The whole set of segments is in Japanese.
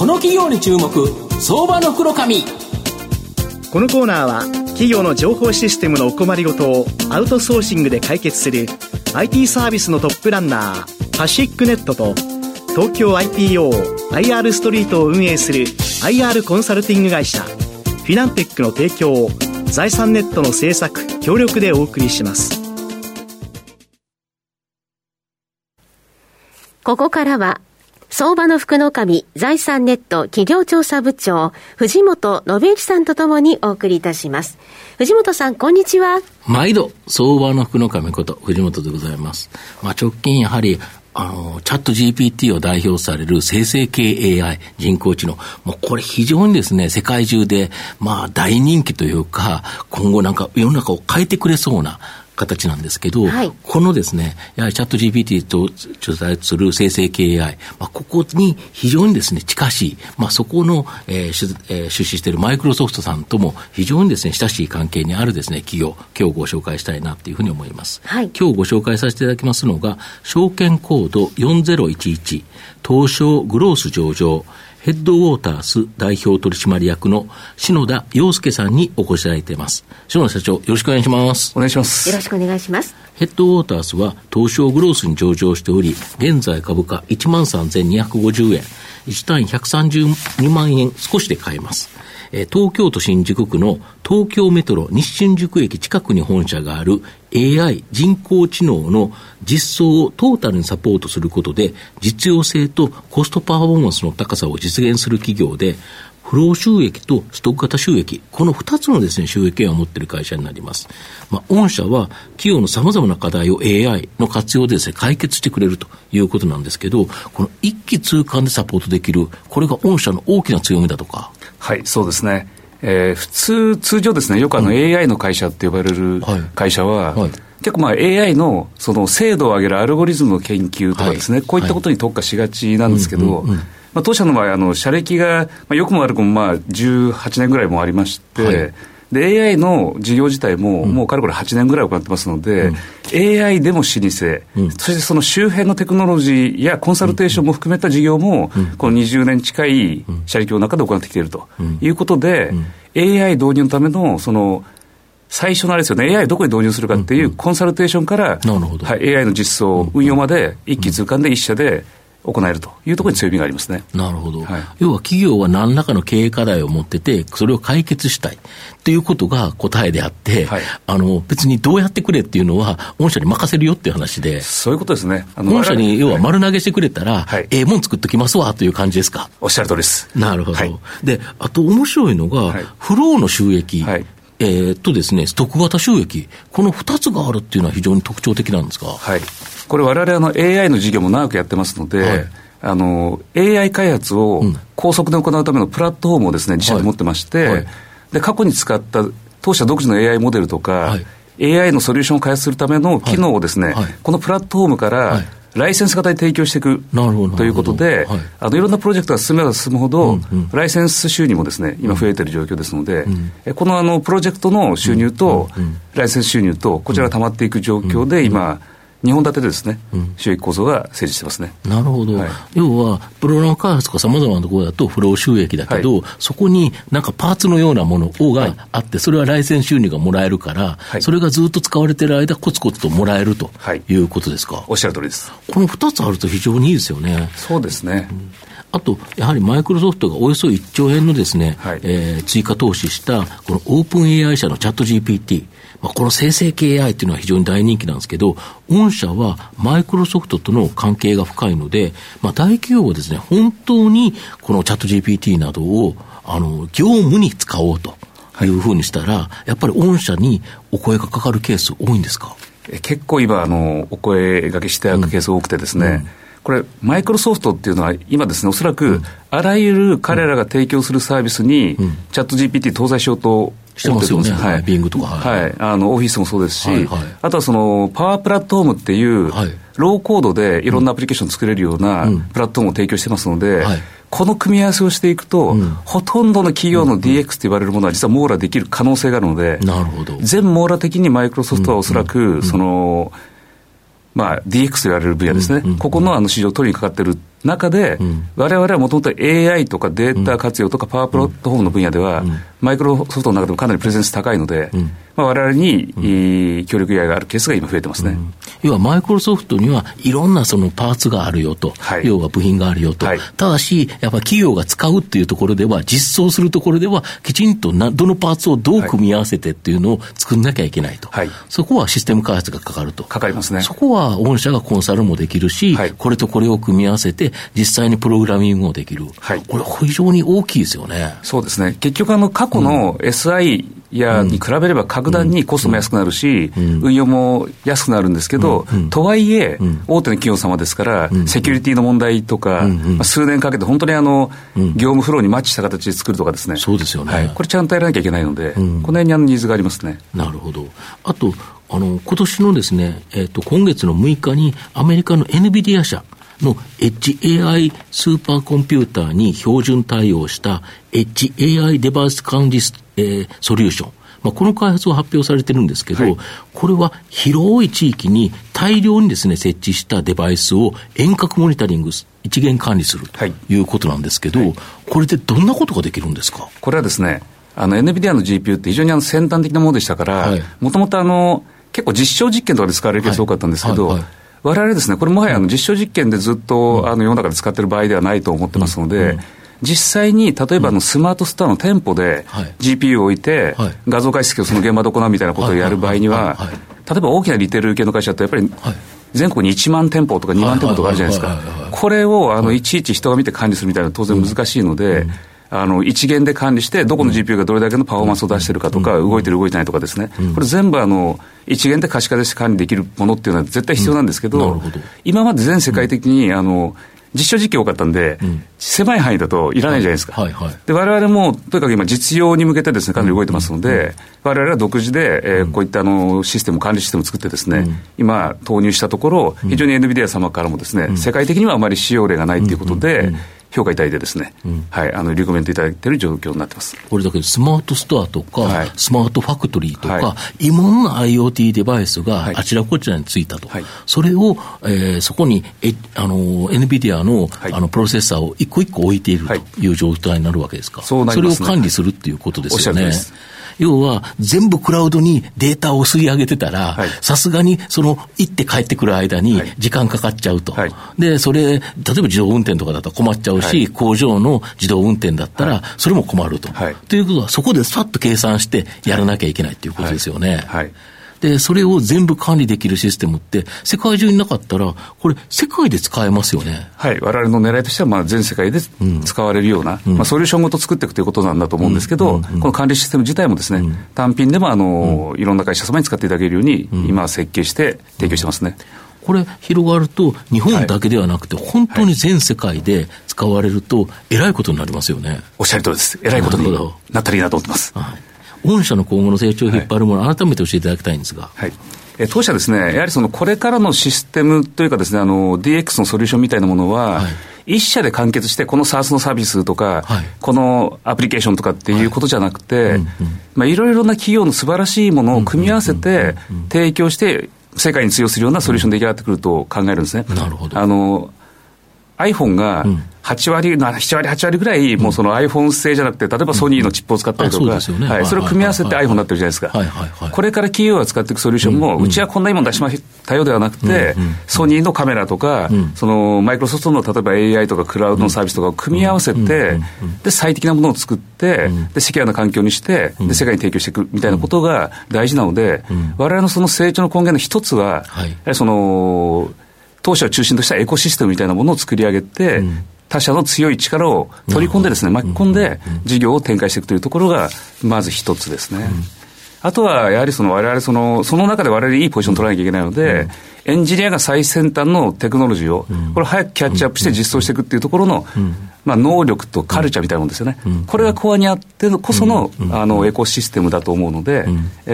この企業に注目相場の袋紙このコーナーは企業の情報システムのお困りごとをアウトソーシングで解決する IT サービスのトップランナーパシックネットと東京 IPOIR ストリートを運営する IR コンサルティング会社フィナンテックの提供を財産ネットの政策協力でお送りします。ここからは相場の福の神財産ネット企業調査部長藤本信之さんとともにお送りいたします。藤本さんこんにちは。毎度相場の福の神こと藤本でございます、まあ、直近やはりあの、チャット GPT を代表される生成系 AI、人工知能。もうこれ非常にですね、世界中で、まあ大人気というか、今後なんか世の中を変えてくれそうな、形なんですけど、はい、このですね、やはりチャット GPT と主催する生成系 AI、まあ、ここに非常にですね、近しい、まあ、そこの、えーえー、出資しているマイクロソフトさんとも非常にですね、親しい関係にあるですね、企業、今日ご紹介したいなというふうに思います。はい、今日ご紹介させていただきますのが、証券コード4011、東証グロース上場、ヘッドウォータース代表取締役の篠田洋介さんにお越しいただいています。篠田社長、よろしくお願いします。お願いします。よろしくお願いします。ヘッドウォータースは東証グロースに上場しており、現在株価13,250円、1単位132万円少しで買えます。東京都新宿区の東京メトロ西新宿駅近くに本社がある AI 人工知能の実装をトータルにサポートすることで実用性とコストパフォーマンスの高さを実現する企業でフロー収益とストック型収益、この2つのですね、収益源を持っている会社になります。まあ、御社は企業の様々な課題を AI の活用でですね、解決してくれるということなんですけど、この一気通貫でサポートできる、これが御社の大きな強みだとか。はい、そうですね。えー、普通、通常ですね、よくあの AI の会社って呼ばれる会社は、はい。はい結構まあ AI のその精度を上げるアルゴリズムの研究とかですね、はい、こういったことに特化しがちなんですけど、まあ、当社の場合、あの社歴が、まあ、よくも悪くもまあ18年ぐらいもありまして、はい、で AI の事業自体も、もうかれこれ8年ぐらい行ってますので、うん、AI でも老舗、うん、そしてその周辺のテクノロジーやコンサルテーションも含めた事業も、うん、この20年近い社歴の中で行ってきているということで、AI 導入のためのその最初のあれですよね、AI どこに導入するかっていうコンサルテーションから、はい、AI の実装、運用まで一気通貫で一社で行えるというところに強みがありますね。なるほど。はい、要は企業は何らかの経営課題を持ってて、それを解決したいっていうことが答えであって、はい、あの、別にどうやってくれっていうのは、御社に任せるよっていう話で。そういうことですね。あの御社に要は丸投げしてくれたら、はい、ええもん作っときますわという感じですか？おっしゃる通りです。なるほど。で、あと面白いのが、フローの収益。えー、とですね、ストック型収益、この2つがあるっていうのは非常に特徴的なんですか？はい。これ、われわれの AI の事業も長くやってますので、はい、あの AI 開発を高速で行うためのプラットフォームをですね、自社で持ってまして、はい、で過去に使った当社独自の AI モデルとか、はい、AI のソリューションを開発するための機能をですね、このプラットフォームから、ライセンス型で提供していくということで、はい、あのいろんなプロジェクトが進めば進むほど、うんうん、ライセンス収入もですね今増えている状況ですので、うん、このあのプロジェクトの収入と、ライセンス収入と、こちらが溜まっていく状況で、今、2本立てでですね、うん、収益構造が成立してますね。なるほど。はい、要は、プログラム開発とかさまざまなところだとフロー収益だけど、はい、そこになんかパーツのようなものがあって、それは来線収入がもらえるから、はい、それがずっと使われてる間、コツコツともらえるということですか？おっしゃる通りです。この2つあると非常にいいですよね。そうですね。うんあと、やはりマイクロソフトがおよそ1兆円のですね、はい、えー、追加投資した、このオープン AI 社のチャット GPT、まあ、この生成系 AI っていうのは非常に大人気なんですけど、御社はマイクロソフトとの関係が深いので、まあ、大企業はですね、本当にこのチャット GPT などを、あの、業務に使おうとい。うふうにしたら、やっぱり御社にお声がかかるケース多いんですか？結構今、あの、お声がけしていただくケース多くてですね、うんうんこれ、マイクロソフトっていうのは、今ですね、おそらく、あらゆる彼らが提供するサービスに、チャット GPT 搭載しようとしてますよね、はい、ビングとか、はい、はい、あのオフィスもそうですし、はいはい、あとはそのパワープラットフォームっていう、はい、ローコードでいろんなアプリケーション作れるようなプラットフォームを提供してますので、はい、この組み合わせをしていくと、うん、ほとんどの企業の DX と言われるものは実は網羅できる可能性があるので、なるほど。全網羅的にマイクロソフトはおそらく、その、まあ、DX と言われる分野ですね、ここのあの市場を取りにかかってる中で、われわれはもともと AI とかデータ活用とかパワープラットフォームの分野では、マイクロソフトの中でもかなりプレゼンス高いので、われわれに、協力依頼があるケースが今増えてますね。要はマイクロソフトにはいろんなそのパーツがあるよと、はい、要は部品があるよと、はい、ただし、やっぱ企業が使うっていうところでは、実装するところでは、きちんとなどのパーツをどう組み合わせてっていうのを作んなきゃいけないと、はい、そこはシステム開発がかかると。かかりますね。そこは御社がコンサルもできるし、これとこれを組み合わせて、実際にプログラミングもできる。これ非常に大きいですよね。そうですね。結局あの過去の SI、いやに比べれば格段にコストも安くなるし、運用も安くなるんですけど、とはいえ、大手の企業様ですから、セキュリティの問題とか、数年かけて本当にあの、業務フローにマッチした形で作るとかですね、そうですよね、これちゃんとやらなきゃいけないので、この辺にあのニーズがありますね。なるほど。あと、あの、今年のですね、えっ、と、今月の6日に、アメリカの NVIDIA 社、の Edge AI スーパーコンピューターに標準対応した Edge AI デバイス管理、えー、ソリューション。まあ、この開発を発表されてるんですけど、はい、これは広い地域に大量にですね、設置したデバイスを遠隔モニタリング、一元管理するとい。うことなんですけど、はい、これでどんなことができるんですか？これはですね、あの NVIDIA の GPU って非常にあの先端的なものでしたから、もともとあの、結構実証実験とかで使われるケース多かったんですけど、はい。はい。はいわれわれですね、これもはやあの実証実験でずっと、あの世の中で使ってる場合ではないと思ってますので、実際に例えばのスマートストアの店舗で GPU を置いて、画像解析をその現場で行うみたいなことをやる場合には、例えば大きなリテール系の会社ってやっぱり、全国に1万店舗とか2万店舗とかあるじゃないですか。これをあのいちいち人が見て管理するみたいなのは当然難しいので、あの一元で管理して、どこの GPU がどれだけのパフォーマンスを出してるかとか、動いてる、動いてないとかですね、これ全部あの、一元で可視化でして管理できるものっていうのは絶対必要なんですけど、今まで全世界的に、あの、実証実験多かったんで、うん、狭い範囲だといらないじゃないですか。はい。はい。はい、で、我々も、とにかく今実用に向けてですね、かなり動いてますので、我々は独自で、えー、こういったあのシステム、管理システムを作ってですね、うん、今投入したところ、非常に NVIDIA 様からもですね、世界的にはあまり使用例がないということで、評価いただいてですね、うん、はい、あの、リコメントいただいている状況になってます。これだけど、スマートストアとか、はい、スマートファクトリーとか、はい、いろんな IoT デバイスがあちらこちらについたと。はい、それを、えー、そこに、え、あの、NVIDIA の、あの、プロセッサーを一個一個置いているとい。う状態になるわけですか。そうなります、ね、それを管理するっていうことですよね。要は、全部クラウドにデータを吸い上げてたら、さすがに、その、行って帰ってくる間に時間かかっちゃうと。はい、で、それ、例えば自動運転とかだったら困っちゃうし、はい、工場の自動運転だったら、それも困ると。はい、ということは、そこでさっと計算してやらなきゃいけないということですよね。はいで、それを全部管理できるシステムって、世界中になかったら、これ、世界で使えますよね。はい、我々の狙いとしては、まあ、全世界で使われるような、うん、まあ、ソリューションごと作っていくということなんだと思うんですけど、うん、この管理システム自体もですね、単品でも、あの、いろんな会社様に使っていただけるように、今、設計して提供してますね。これ、広がると、日本だけではなくて、本当に全世界で使われると、えらいことになりますよね。おっしゃる通りです。えらいことになったらいいなと思ってます。はい御社の今後の成長を引っ張るもの、はい、改めて教えていただきたいんですが。はい。え当社ですね、やはりそのこれからのシステムというかですね、あの、DX のソリューションみたいなものは、はい、一社で完結して、この SARS のサービスとか、はい、このアプリケーションとかっていうことじゃなくて、まあ、いろいろな企業の素晴らしいものを組み合わせて、提供して、世界に通用するようなソリューション出来上がってくると考えるんですね。なるほど。あの、iPhone が8割、7割、8割ぐらい、もうその iPhone 製じゃなくて、例えばソニーのチップを使ったりとか、はい、それを組み合わせて iPhone になってるじゃないですか。これから企業が使っていくソリューションも、うちはこんないいもの出しましたよではなくて、ソニーのカメラとか、そのマイクロソフトの例えば AI とかクラウドのサービスとかを組み合わせて、で、最適なものを作って、で、セキュアな環境にして、で、世界に提供していくみたいなことが大事なので、我々のその成長の根源の一つは、その、当社を中心としたエコシステムみたいなものを作り上げて、うん、他社の強い力を取り込んでですね、巻き込んで事業を展開していくというところが、まず一つですね。あとは、やはりその我々その、その中で我々いいポジションを取らなきゃいけないので、エンジニアが最先端のテクノロジーを、これ早くキャッチアップして実装していくっていうところの、まあ、能力とカルチャーみたいなもんですよね。これがコアにあってこその、あの、エコシステムだと思うので、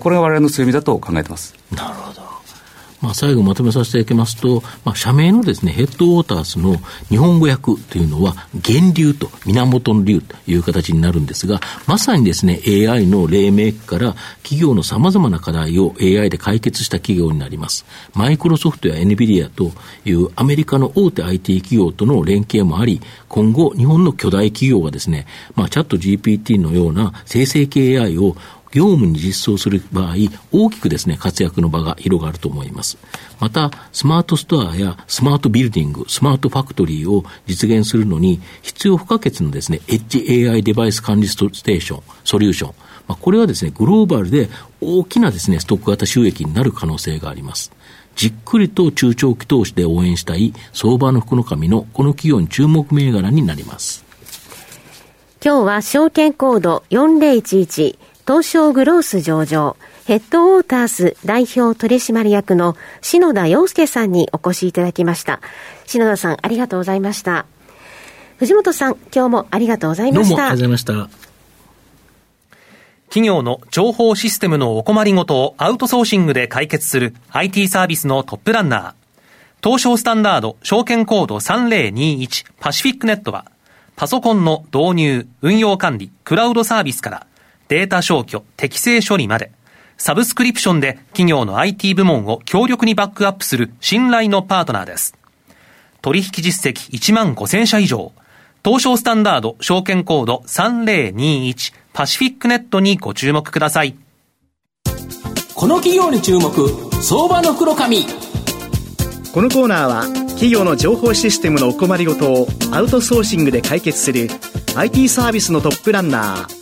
これが我々の強みだと考えてます。なるほど。まあ、最後まとめさせていただきますと、まあ、社名のですね、ヘッドウォーターズの日本語訳というのは、源流と源の流という形になるんですが、まさにですね、AI の黎明期から企業の様々な課題を AI で解決した企業になります。マイクロソフトや NVIDIA というアメリカの大手 IT 企業との連携もあり、今後、日本の巨大企業がですね、まあ、チャット GPT のような生成系 AI を業務に実装する場合、大きくですね、活躍の場が広がると思います。また、スマートストアやスマートビルディング、スマートファクトリーを実現するのに、必要不可欠のですね、エッジ AI デバイス管理ステーション、ソリューション。まあ、これはですね、グローバルで大きなですね、ストック型収益になる可能性があります。じっくりと中長期投資で応援したい相場の福の神のこの企業に注目銘柄になります。今日は証券コード4011東証グロース上場、ヘッドウォータース代表取締役の篠田洋介さんにお越しいただきました。篠田さん、ありがとうございました。藤本さん、今日もありがとうございました。どうもありがとうございました。企業の情報システムのお困りごとをアウトソーシングで解決する IT サービスのトップランナー。東証スタンダード証券コード3021パシフィックネットはパソコンの導入、運用管理、クラウドサービスからデータ消去、適正処理まで、サブスクリプションで企業の IT 部門を強力にバックアップする信頼のパートナーです。取引実績1万5000社以上、東証スタンダード証券コード3021パシフィックネットにご注目ください。この企業に注目、相場の黒髪。このコーナーは企業の情報システムのお困りごとをアウトソーシングで解決する IT サービスのトップランナー